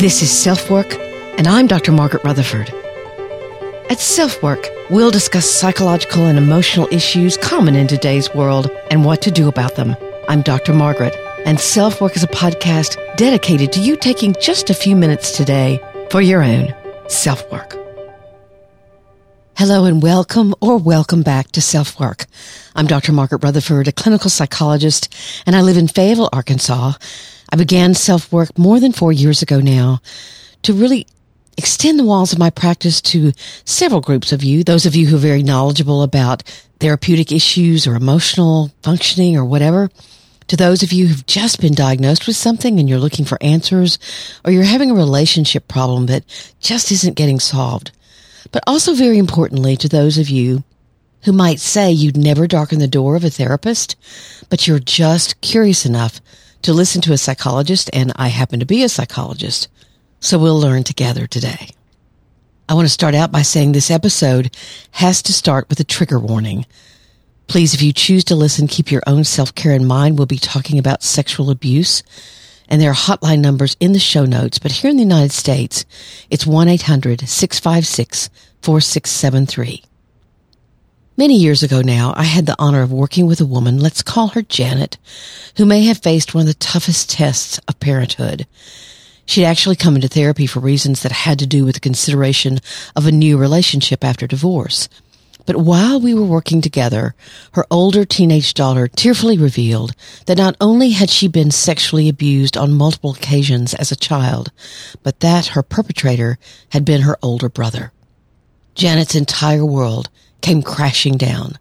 This is Self Work, and I'm Dr. Margaret Rutherford. At Self Work, we'll discuss psychological and emotional issues common in today's world and what to do about them. I'm Dr. Margaret, and Self Work is a podcast dedicated to you taking just a few minutes today for your own self work. Hello and welcome or welcome back to Self Work. I'm Dr. Margaret Rutherford, a clinical psychologist, and I live in Fayetteville, Arkansas. I began self work more than four years ago now to really extend the walls of my practice to several groups of you, those of you who are very knowledgeable about therapeutic issues or emotional functioning or whatever. To those of you who've just been diagnosed with something and you're looking for answers, or you're having a relationship problem that just isn't getting solved but also very importantly to those of you who might say you'd never darken the door of a therapist, but you're just curious enough to listen to a psychologist, and I happen to be a psychologist, so we'll learn together today. I want to start out by saying this episode has to start with a trigger warning. Please, if you choose to listen, keep your own self-care in mind. We'll be talking about sexual abuse and there are hotline numbers in the show notes. But here in the United States, it's 1-800-656-4673. Many years ago now, I had the honor of working with a woman, let's call her Janet, who may have faced one of the toughest tests of parenthood. She'd actually come into therapy for reasons that had to do with the consideration of a new relationship after divorce. But while we were working together, her older teenage daughter tearfully revealed that not only had she been sexually abused on multiple occasions as a child, but that her perpetrator had been her older brother. Janet's entire world came crashing down.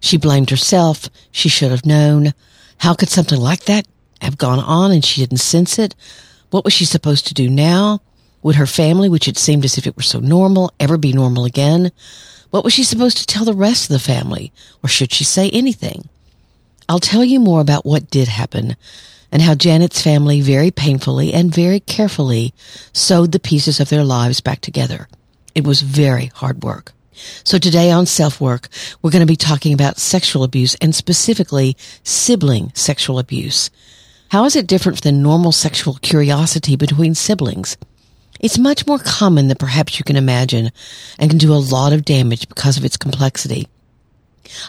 She blamed herself. She should have known. How could something like that have gone on and she didn't sense it? What was she supposed to do now? Would her family, which had seemed as if it were so normal, ever be normal again? What was she supposed to tell the rest of the family? Or should she say anything? I'll tell you more about what did happen and how Janet's family very painfully and very carefully sewed the pieces of their lives back together. It was very hard work. So today on Self Work, we're going to be talking about sexual abuse and specifically sibling sexual abuse. How is it different than normal sexual curiosity between siblings? It's much more common than perhaps you can imagine and can do a lot of damage because of its complexity.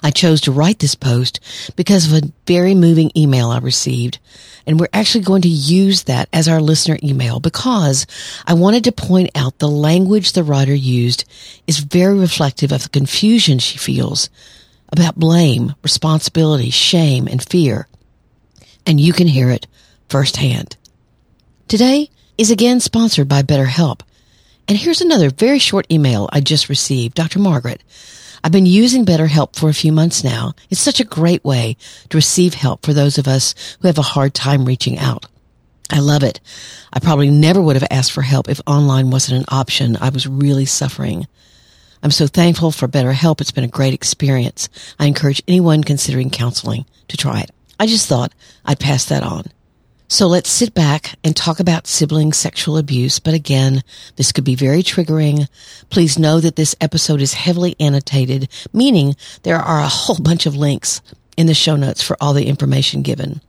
I chose to write this post because of a very moving email I received. And we're actually going to use that as our listener email because I wanted to point out the language the writer used is very reflective of the confusion she feels about blame, responsibility, shame, and fear. And you can hear it firsthand. Today, is again sponsored by BetterHelp. And here's another very short email I just received. Dr. Margaret, I've been using BetterHelp for a few months now. It's such a great way to receive help for those of us who have a hard time reaching out. I love it. I probably never would have asked for help if online wasn't an option. I was really suffering. I'm so thankful for BetterHelp. It's been a great experience. I encourage anyone considering counseling to try it. I just thought I'd pass that on. So let's sit back and talk about sibling sexual abuse. But again, this could be very triggering. Please know that this episode is heavily annotated, meaning there are a whole bunch of links in the show notes for all the information given.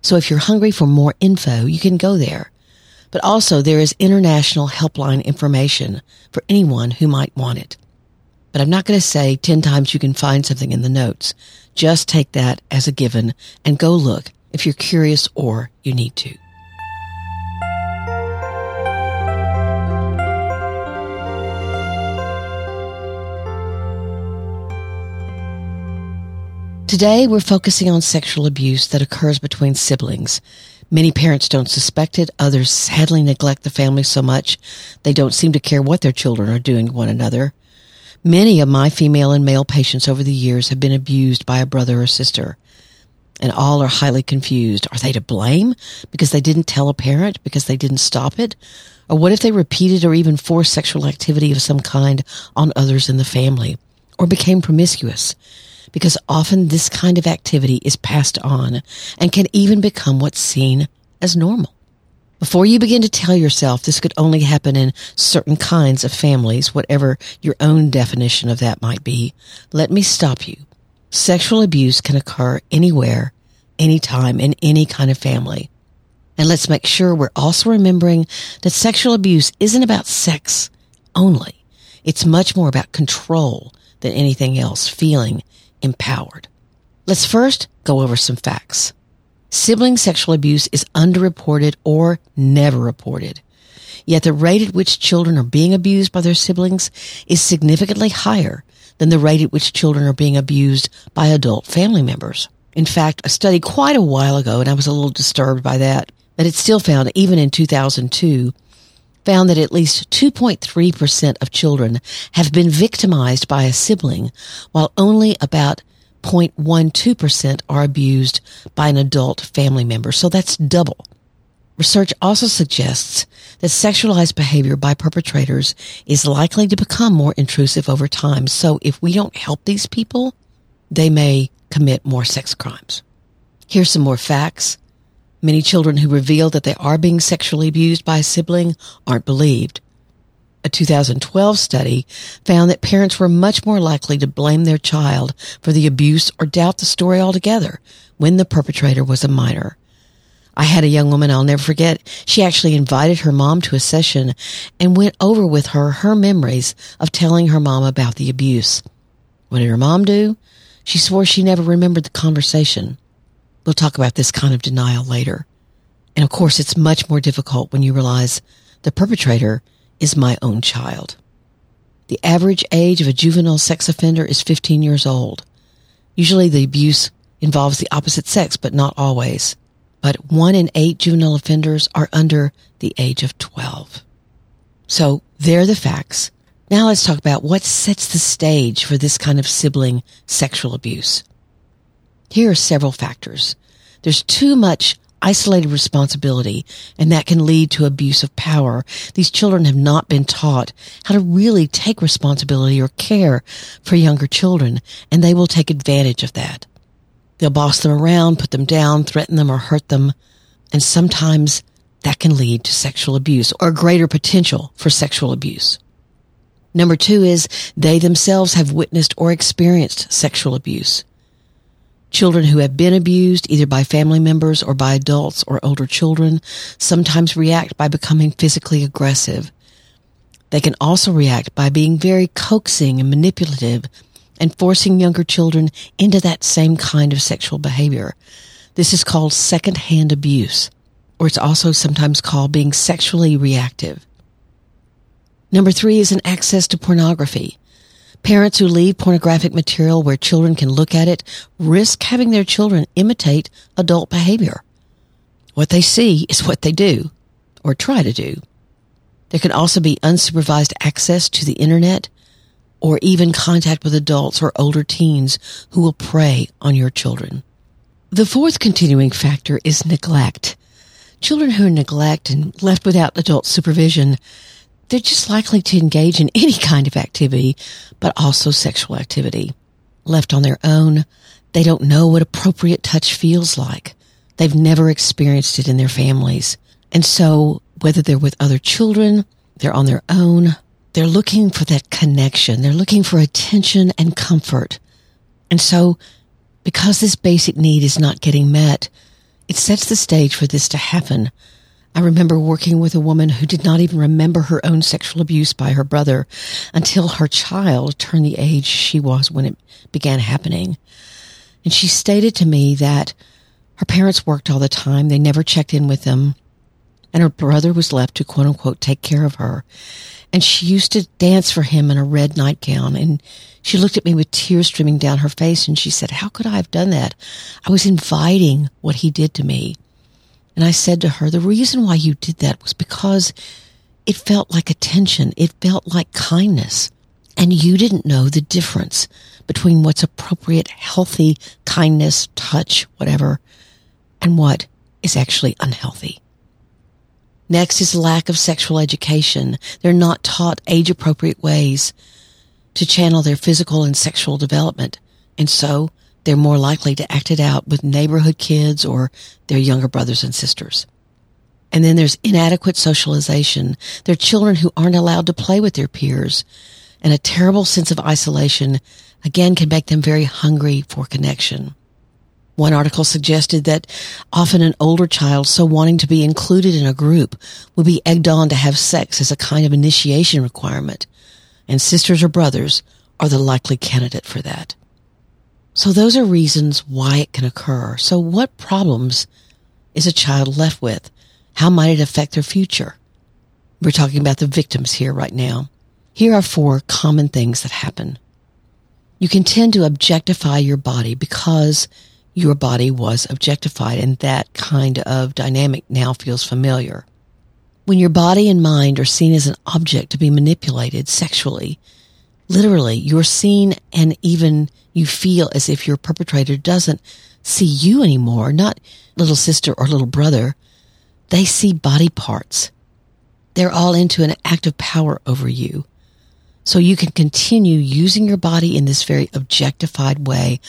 So if you're hungry for more info, you can go there. But also there is international helpline information for anyone who might want it. But I'm not going to say 10 times you can find something in the notes. Just take that as a given and go look if you're curious or you need to. Today, we're focusing on sexual abuse that occurs between siblings. Many parents don't suspect it. Others sadly neglect the family so much they don't seem to care what their children are doing to one another. Many of my female and male patients over the years have been abused by a brother or sister and all are highly confused. Are they to blame because they didn't tell a parent, because they didn't stop it? Or what if they repeated or even forced sexual activity of some kind on others in the family or became promiscuous? Because often this kind of activity is passed on and can even become what's seen as normal. Before you begin to tell yourself this could only happen in certain kinds of families, whatever your own definition of that might be, let me stop you Sexual abuse can occur anywhere, anytime, in any kind of family. And let's make sure we're also remembering that sexual abuse isn't about sex only. It's much more about control than anything else, feeling empowered. Let's first go over some facts. Sibling sexual abuse is underreported or never reported. Yet the rate at which children are being abused by their siblings is significantly higher than the rate at which children are being abused by adult family members. In fact, a study quite a while ago, and I was a little disturbed by that, but it still found, even in 2002, found that at least 2.3% of children have been victimized by a sibling, while only about 0.12% are abused by an adult family member. So that's double. Research also suggests that sexualized behavior by perpetrators is likely to become more intrusive over time. So if we don't help these people, they may commit more sex crimes. Here's some more facts. Many children who reveal that they are being sexually abused by a sibling aren't believed. A 2012 study found that parents were much more likely to blame their child for the abuse or doubt the story altogether when the perpetrator was a minor. I had a young woman I'll never forget. She actually invited her mom to a session and went over with her her memories of telling her mom about the abuse. What did her mom do? She swore she never remembered the conversation. We'll talk about this kind of denial later. And of course, it's much more difficult when you realize the perpetrator is my own child. The average age of a juvenile sex offender is 15 years old. Usually the abuse involves the opposite sex, but not always but one in eight juvenile offenders are under the age of 12. So there are the facts. Now let's talk about what sets the stage for this kind of sibling sexual abuse. Here are several factors. There's too much isolated responsibility, and that can lead to abuse of power. These children have not been taught how to really take responsibility or care for younger children, and they will take advantage of that. They'll boss them around, put them down, threaten them or hurt them. And sometimes that can lead to sexual abuse or greater potential for sexual abuse. Number two is they themselves have witnessed or experienced sexual abuse. Children who have been abused either by family members or by adults or older children sometimes react by becoming physically aggressive. They can also react by being very coaxing and manipulative and forcing younger children into that same kind of sexual behavior. This is called secondhand abuse, or it's also sometimes called being sexually reactive. Number three is an access to pornography. Parents who leave pornographic material where children can look at it risk having their children imitate adult behavior. What they see is what they do, or try to do. There can also be unsupervised access to the internet or even contact with adults or older teens who will prey on your children. The fourth continuing factor is neglect. Children who are neglected and left without adult supervision, they're just likely to engage in any kind of activity, but also sexual activity. Left on their own, they don't know what appropriate touch feels like. They've never experienced it in their families. And so, whether they're with other children, they're on their own, they're looking for that connection. They're looking for attention and comfort. And so, because this basic need is not getting met, it sets the stage for this to happen. I remember working with a woman who did not even remember her own sexual abuse by her brother until her child turned the age she was when it began happening. And she stated to me that her parents worked all the time. They never checked in with them. And her brother was left to quote unquote take care of her. And she used to dance for him in a red nightgown. And she looked at me with tears streaming down her face and she said, How could I have done that? I was inviting what he did to me. And I said to her, The reason why you did that was because it felt like attention. It felt like kindness. And you didn't know the difference between what's appropriate, healthy kindness, touch, whatever, and what is actually unhealthy. Next is lack of sexual education. They're not taught age appropriate ways to channel their physical and sexual development. And so they're more likely to act it out with neighborhood kids or their younger brothers and sisters. And then there's inadequate socialization. They're children who aren't allowed to play with their peers. And a terrible sense of isolation again can make them very hungry for connection. One article suggested that often an older child so wanting to be included in a group would be egged on to have sex as a kind of initiation requirement, and sisters or brothers are the likely candidate for that. So those are reasons why it can occur. So what problems is a child left with? How might it affect their future? We're talking about the victims here right now. Here are four common things that happen. You can tend to objectify your body because your body was objectified and that kind of dynamic now feels familiar. When your body and mind are seen as an object to be manipulated sexually, literally you're seen and even you feel as if your perpetrator doesn't see you anymore, not little sister or little brother. They see body parts. They're all into an act of power over you. So you can continue using your body in this very objectified way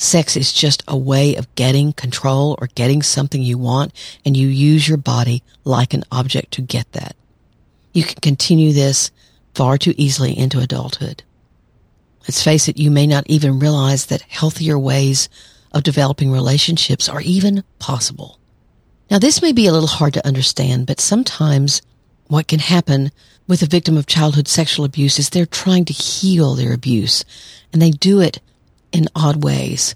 Sex is just a way of getting control or getting something you want, and you use your body like an object to get that. You can continue this far too easily into adulthood. Let's face it, you may not even realize that healthier ways of developing relationships are even possible. Now, this may be a little hard to understand, but sometimes what can happen with a victim of childhood sexual abuse is they're trying to heal their abuse, and they do it in odd ways.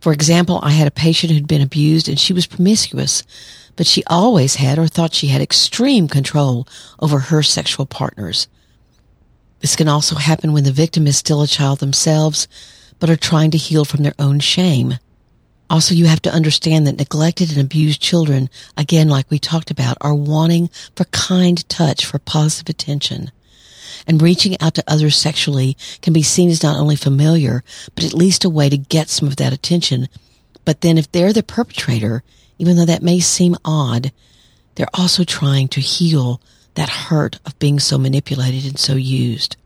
For example, I had a patient who'd been abused and she was promiscuous, but she always had or thought she had extreme control over her sexual partners. This can also happen when the victim is still a child themselves, but are trying to heal from their own shame. Also, you have to understand that neglected and abused children, again, like we talked about, are wanting for kind touch, for positive attention and reaching out to others sexually can be seen as not only familiar, but at least a way to get some of that attention. But then if they're the perpetrator, even though that may seem odd, they're also trying to heal that hurt of being so manipulated and so used.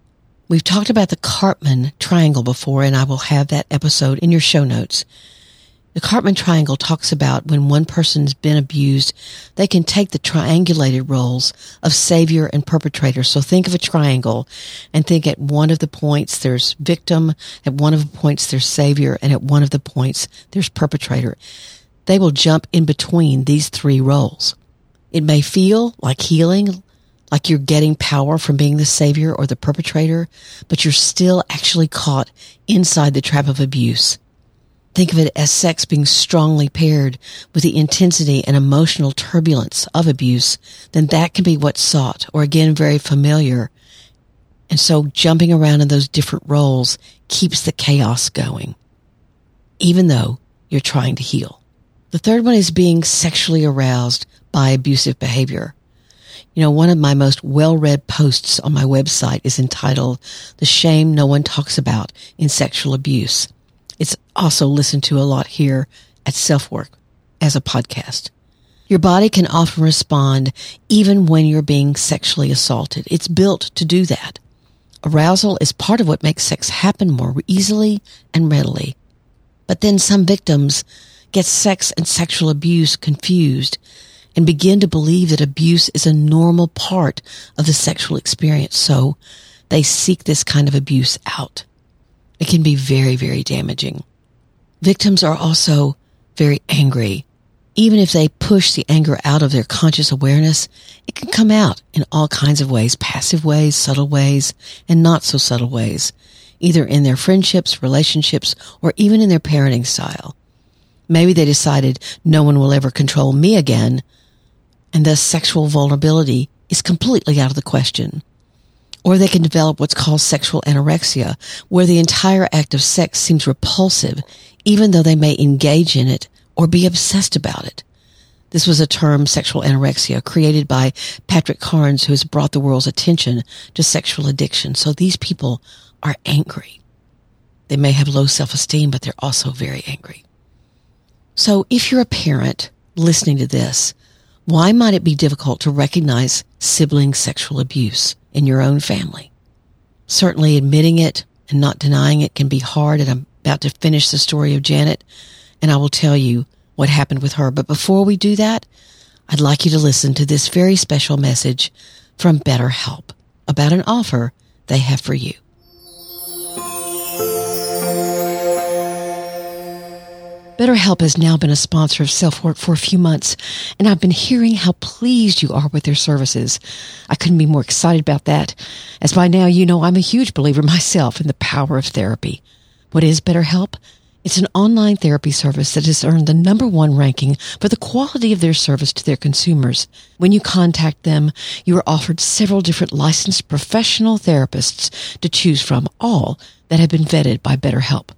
We've talked about the Karpman triangle before, and I will have that episode in your show notes. The Karpman triangle talks about when one person's been abused, they can take the triangulated roles of savior and perpetrator. So think of a triangle and think at one of the points there's victim, at one of the points there's savior, and at one of the points there's perpetrator. They will jump in between these three roles. It may feel like healing, like you're getting power from being the savior or the perpetrator, but you're still actually caught inside the trap of abuse. Think of it as sex being strongly paired with the intensity and emotional turbulence of abuse, then that can be what's sought, or again, very familiar. And so jumping around in those different roles keeps the chaos going, even though you're trying to heal. The third one is being sexually aroused by abusive behavior. You know, one of my most well-read posts on my website is entitled The Shame No One Talks About in Sexual Abuse. It's also listened to a lot here at Self Work as a podcast. Your body can often respond even when you're being sexually assaulted. It's built to do that. Arousal is part of what makes sex happen more easily and readily. But then some victims get sex and sexual abuse confused and begin to believe that abuse is a normal part of the sexual experience. So they seek this kind of abuse out. It can be very, very damaging. Victims are also very angry. Even if they push the anger out of their conscious awareness, it can come out in all kinds of ways, passive ways, subtle ways, and not so subtle ways, either in their friendships, relationships, or even in their parenting style. Maybe they decided no one will ever control me again, and thus sexual vulnerability is completely out of the question. Or they can develop what's called sexual anorexia, where the entire act of sex seems repulsive, even though they may engage in it or be obsessed about it. This was a term, sexual anorexia, created by Patrick Carnes, who has brought the world's attention to sexual addiction. So these people are angry. They may have low self-esteem, but they're also very angry. So if you're a parent listening to this, why might it be difficult to recognize sibling sexual abuse? In your own family. Certainly admitting it and not denying it can be hard and I'm about to finish the story of Janet and I will tell you what happened with her. But before we do that, I'd like you to listen to this very special message from BetterHelp about an offer they have for you. BetterHelp has now been a sponsor of Self Work for a few months, and I've been hearing how pleased you are with their services. I couldn't be more excited about that, as by now you know I'm a huge believer myself in the power of therapy. What is BetterHelp? It's an online therapy service that has earned the number one ranking for the quality of their service to their consumers. When you contact them, you are offered several different licensed professional therapists to choose from, all that have been vetted by BetterHelp.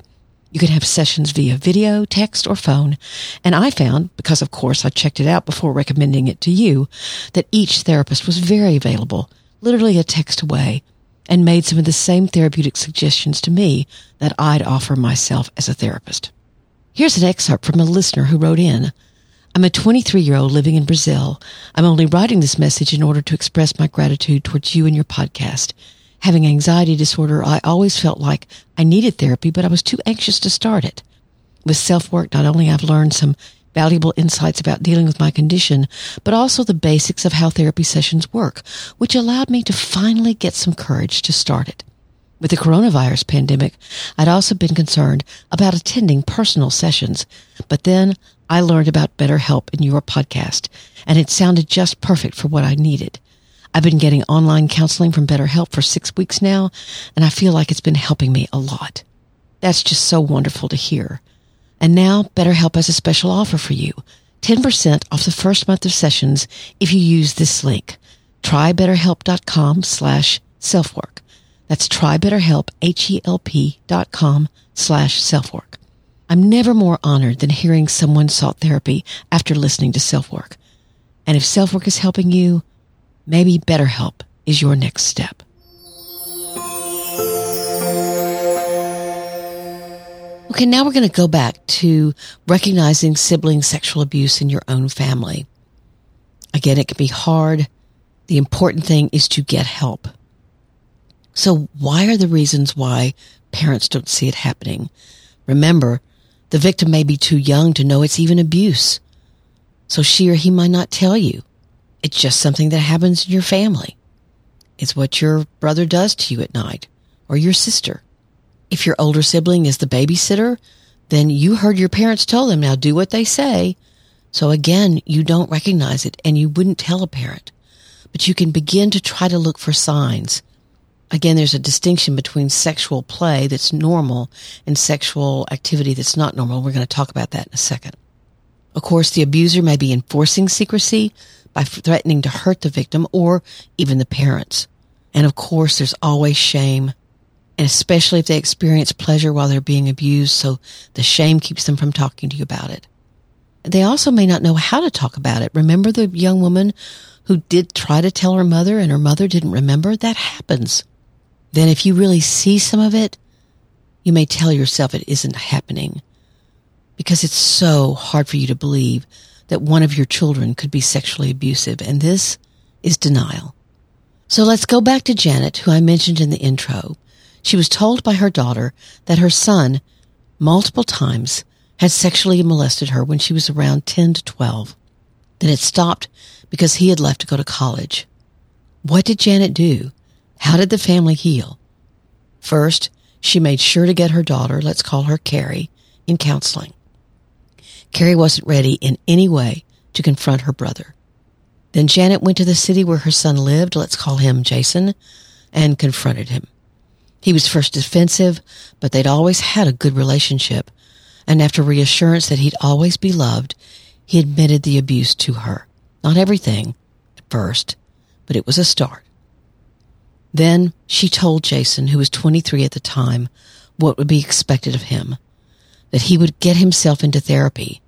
You can have sessions via video, text, or phone. And I found, because of course I checked it out before recommending it to you, that each therapist was very available, literally a text away, and made some of the same therapeutic suggestions to me that I'd offer myself as a therapist. Here's an excerpt from a listener who wrote in. I'm a 23 year old living in Brazil. I'm only writing this message in order to express my gratitude towards you and your podcast. Having anxiety disorder, I always felt like I needed therapy, but I was too anxious to start it. With self work, not only I've learned some valuable insights about dealing with my condition, but also the basics of how therapy sessions work, which allowed me to finally get some courage to start it. With the coronavirus pandemic, I'd also been concerned about attending personal sessions, but then I learned about BetterHelp in your podcast, and it sounded just perfect for what I needed. I've been getting online counseling from BetterHelp for six weeks now, and I feel like it's been helping me a lot. That's just so wonderful to hear. And now BetterHelp has a special offer for you. 10% off the first month of sessions if you use this link. Trybetterhelp.com slash selfwork. That's trybetterhelp, H-E-L-P dot com slash selfwork. I'm never more honored than hearing someone sought therapy after listening to self-work. And if self-work is helping you, maybe BetterHelp is your next step. Okay, now we're going to go back to recognizing sibling sexual abuse in your own family. Again, it can be hard. The important thing is to get help. So why are the reasons why parents don't see it happening? Remember, the victim may be too young to know it's even abuse. So she or he might not tell you. It's just something that happens in your family. It's what your brother does to you at night or your sister. If your older sibling is the babysitter, then you heard your parents tell them, now do what they say. So again, you don't recognize it and you wouldn't tell a parent, but you can begin to try to look for signs. Again, there's a distinction between sexual play that's normal and sexual activity that's not normal. We're going to talk about that in a second. Of course, the abuser may be enforcing secrecy, by threatening to hurt the victim or even the parents. And of course, there's always shame, and especially if they experience pleasure while they're being abused, so the shame keeps them from talking to you about it. They also may not know how to talk about it. Remember the young woman who did try to tell her mother and her mother didn't remember? That happens. Then if you really see some of it, you may tell yourself it isn't happening because it's so hard for you to believe that one of your children could be sexually abusive, and this is denial. So let's go back to Janet, who I mentioned in the intro. She was told by her daughter that her son, multiple times, had sexually molested her when she was around 10 to 12. Then it stopped because he had left to go to college. What did Janet do? How did the family heal? First, she made sure to get her daughter, let's call her Carrie, in counseling. Carrie wasn't ready in any way to confront her brother. Then Janet went to the city where her son lived, let's call him Jason, and confronted him. He was first defensive, but they'd always had a good relationship. And after reassurance that he'd always be loved, he admitted the abuse to her. Not everything at first, but it was a start. Then she told Jason, who was 23 at the time, what would be expected of him. That he would get himself into therapy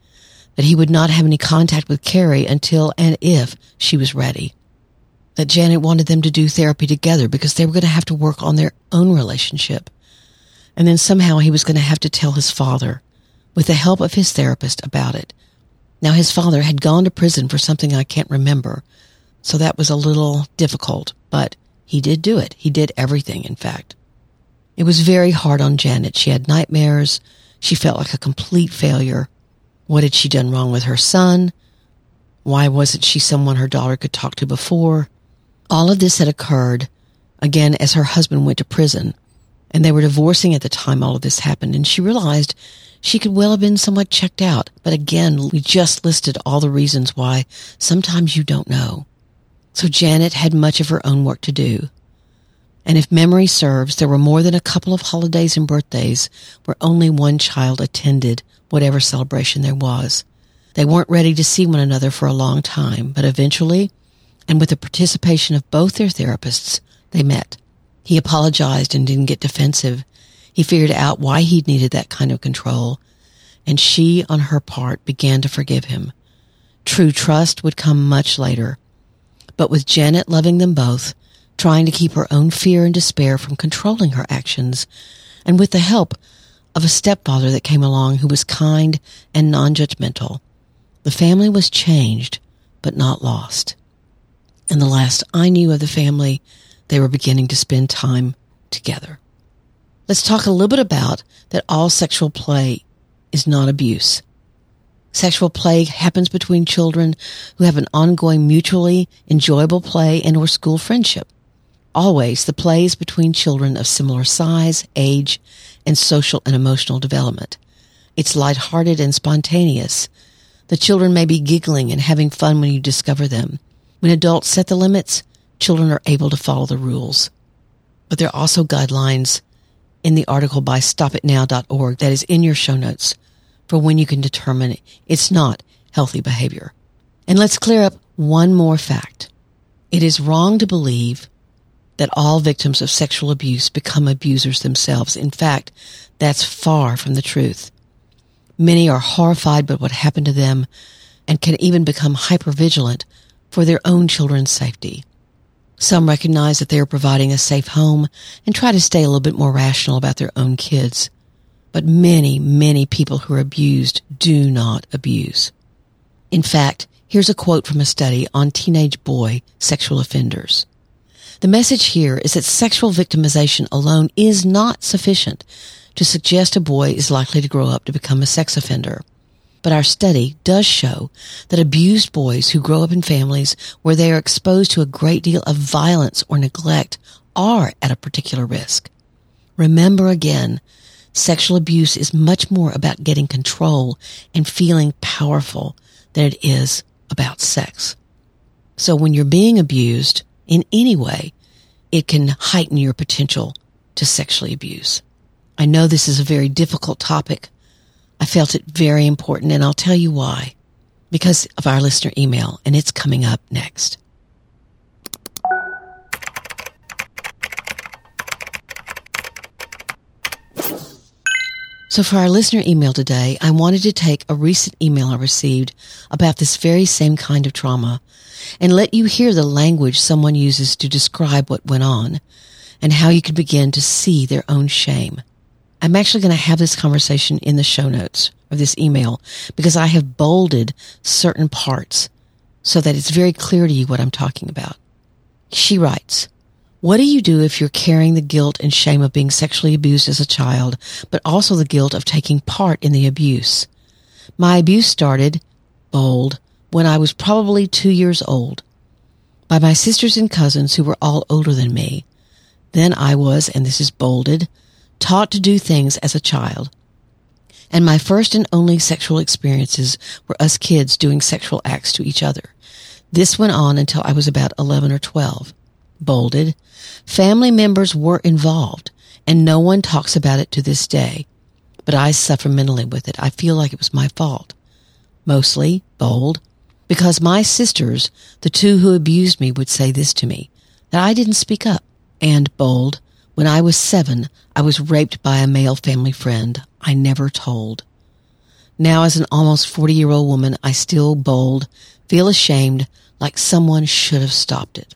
that he would not have any contact with Carrie until and if she was ready. That Janet wanted them to do therapy together because they were going to have to work on their own relationship. And then somehow he was going to have to tell his father, with the help of his therapist, about it. Now his father had gone to prison for something I can't remember, so that was a little difficult, but he did do it. He did everything, in fact. It was very hard on Janet. She had nightmares. She felt like a complete failure. What had she done wrong with her son? Why wasn't she someone her daughter could talk to before? All of this had occurred, again, as her husband went to prison. And they were divorcing at the time all of this happened. And she realized she could well have been somewhat checked out. But again, we just listed all the reasons why sometimes you don't know. So Janet had much of her own work to do. And if memory serves, there were more than a couple of holidays and birthdays where only one child attended whatever celebration there was. They weren't ready to see one another for a long time, but eventually, and with the participation of both their therapists, they met. He apologized and didn't get defensive. He figured out why he needed that kind of control, and she, on her part, began to forgive him. True trust would come much later. But with Janet loving them both, trying to keep her own fear and despair from controlling her actions, and with the help of a stepfather that came along who was kind and non-judgmental, the family was changed, but not lost. And the last I knew of the family, they were beginning to spend time together. Let's talk a little bit about that all sexual play is not abuse. Sexual play happens between children who have an ongoing mutually enjoyable play and or school friendship. Always the play is between children of similar size, age, and social and emotional development. It's lighthearted and spontaneous. The children may be giggling and having fun when you discover them. When adults set the limits, children are able to follow the rules. But there are also guidelines in the article by stopitnow.org that is in your show notes for when you can determine it's not healthy behavior. And let's clear up one more fact. It is wrong to believe that all victims of sexual abuse become abusers themselves. In fact, that's far from the truth. Many are horrified by what happened to them and can even become hypervigilant for their own children's safety. Some recognize that they are providing a safe home and try to stay a little bit more rational about their own kids. But many, many people who are abused do not abuse. In fact, here's a quote from a study on teenage boy sexual offenders. The message here is that sexual victimization alone is not sufficient to suggest a boy is likely to grow up to become a sex offender. But our study does show that abused boys who grow up in families where they are exposed to a great deal of violence or neglect are at a particular risk. Remember again, sexual abuse is much more about getting control and feeling powerful than it is about sex. So when you're being abused in any way, it can heighten your potential to sexually abuse. I know this is a very difficult topic I felt it very important, and I'll tell you why. Because of our listener email, and it's coming up next. So for our listener email today, I wanted to take a recent email I received about this very same kind of trauma and let you hear the language someone uses to describe what went on and how you can begin to see their own shame. I'm actually going to have this conversation in the show notes of this email because I have bolded certain parts so that it's very clear to you what I'm talking about. She writes, what do you do if you're carrying the guilt and shame of being sexually abused as a child, but also the guilt of taking part in the abuse? My abuse started, bold, when I was probably two years old, by my sisters and cousins who were all older than me. Then I was, and this is bolded, taught to do things as a child. And my first and only sexual experiences were us kids doing sexual acts to each other. This went on until I was about 11 or 12. Bolded. Family members were involved and no one talks about it to this day. But I suffer mentally with it. I feel like it was my fault. Mostly, bold, because my sisters, the two who abused me, would say this to me, that I didn't speak up. And bold, when I was seven, I was raped by a male family friend. I never told. Now as an almost 40 year old woman, I still bold, feel ashamed, like someone should have stopped it.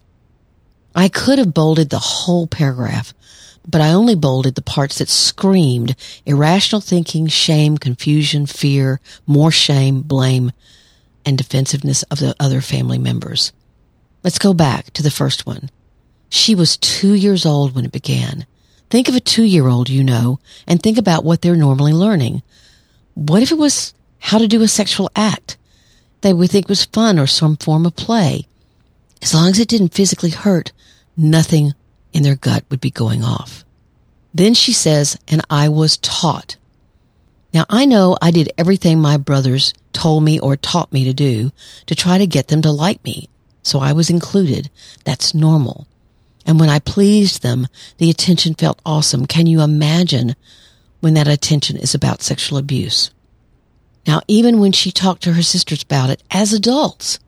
I could have bolded the whole paragraph, but I only bolded the parts that screamed irrational thinking, shame, confusion, fear, more shame, blame, and defensiveness of the other family members. Let's go back to the first one. She was two years old when it began. Think of a two year old you know and think about what they're normally learning. What if it was how to do a sexual act? They would think was fun or some form of play. As long as it didn't physically hurt, nothing in their gut would be going off. Then she says, and I was taught. Now I know I did everything my brothers told me or taught me to do to try to get them to like me. So I was included. That's normal. And when I pleased them, the attention felt awesome. Can you imagine when that attention is about sexual abuse? Now, even when she talked to her sisters about it as adults,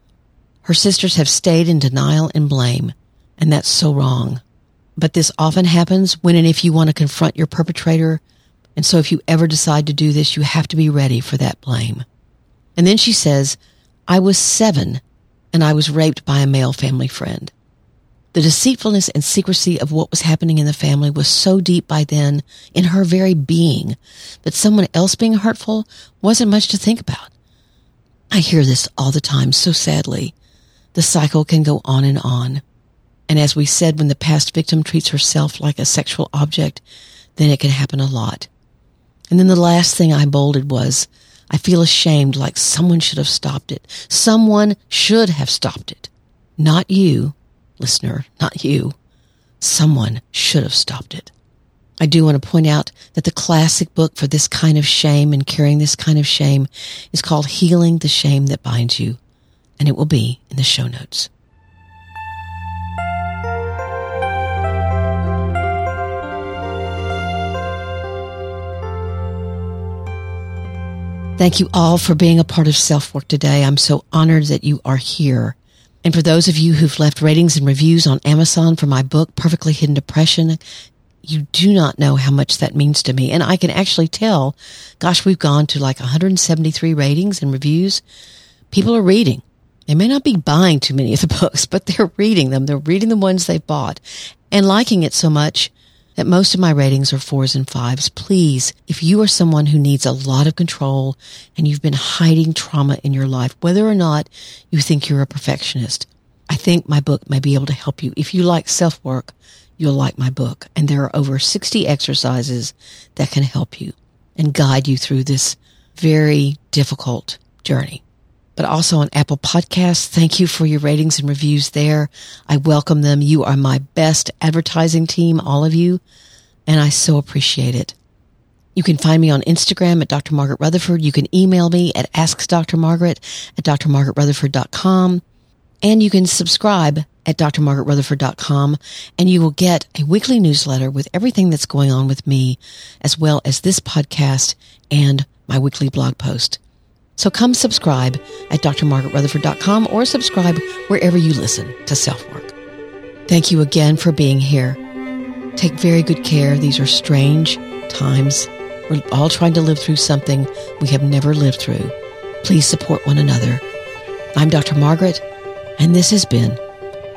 her sisters have stayed in denial and blame. And that's so wrong. But this often happens when and if you want to confront your perpetrator. And so if you ever decide to do this, you have to be ready for that blame. And then she says, I was seven and I was raped by a male family friend. The deceitfulness and secrecy of what was happening in the family was so deep by then in her very being that someone else being hurtful wasn't much to think about. I hear this all the time so sadly. The cycle can go on and on. And as we said, when the past victim treats herself like a sexual object, then it can happen a lot. And then the last thing I bolded was, I feel ashamed like someone should have stopped it. Someone should have stopped it. Not you, listener, not you. Someone should have stopped it. I do want to point out that the classic book for this kind of shame and carrying this kind of shame is called Healing the Shame That Binds You, and it will be in the show notes. Thank you all for being a part of Self Work today. I'm so honored that you are here. And for those of you who've left ratings and reviews on Amazon for my book, Perfectly Hidden Depression, you do not know how much that means to me. And I can actually tell, gosh, we've gone to like 173 ratings and reviews. People are reading. They may not be buying too many of the books, but they're reading them. They're reading the ones they've bought and liking it so much that most of my ratings are fours and fives. Please, if you are someone who needs a lot of control and you've been hiding trauma in your life, whether or not you think you're a perfectionist, I think my book may be able to help you. If you like self work, you'll like my book. And there are over 60 exercises that can help you and guide you through this very difficult journey but also on Apple Podcasts. Thank you for your ratings and reviews there. I welcome them. You are my best advertising team, all of you, and I so appreciate it. You can find me on Instagram at Dr. Margaret Rutherford. You can email me at AskDrMargaret at drmargaretrutherford.com. And you can subscribe at drmargaretrutherford.com and you will get a weekly newsletter with everything that's going on with me, as well as this podcast and my weekly blog post. So come subscribe at drmargaretrutherford.com or subscribe wherever you listen to Self Work. Thank you again for being here. Take very good care. These are strange times. We're all trying to live through something we have never lived through. Please support one another. I'm Dr. Margaret, and this has been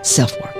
Self Work.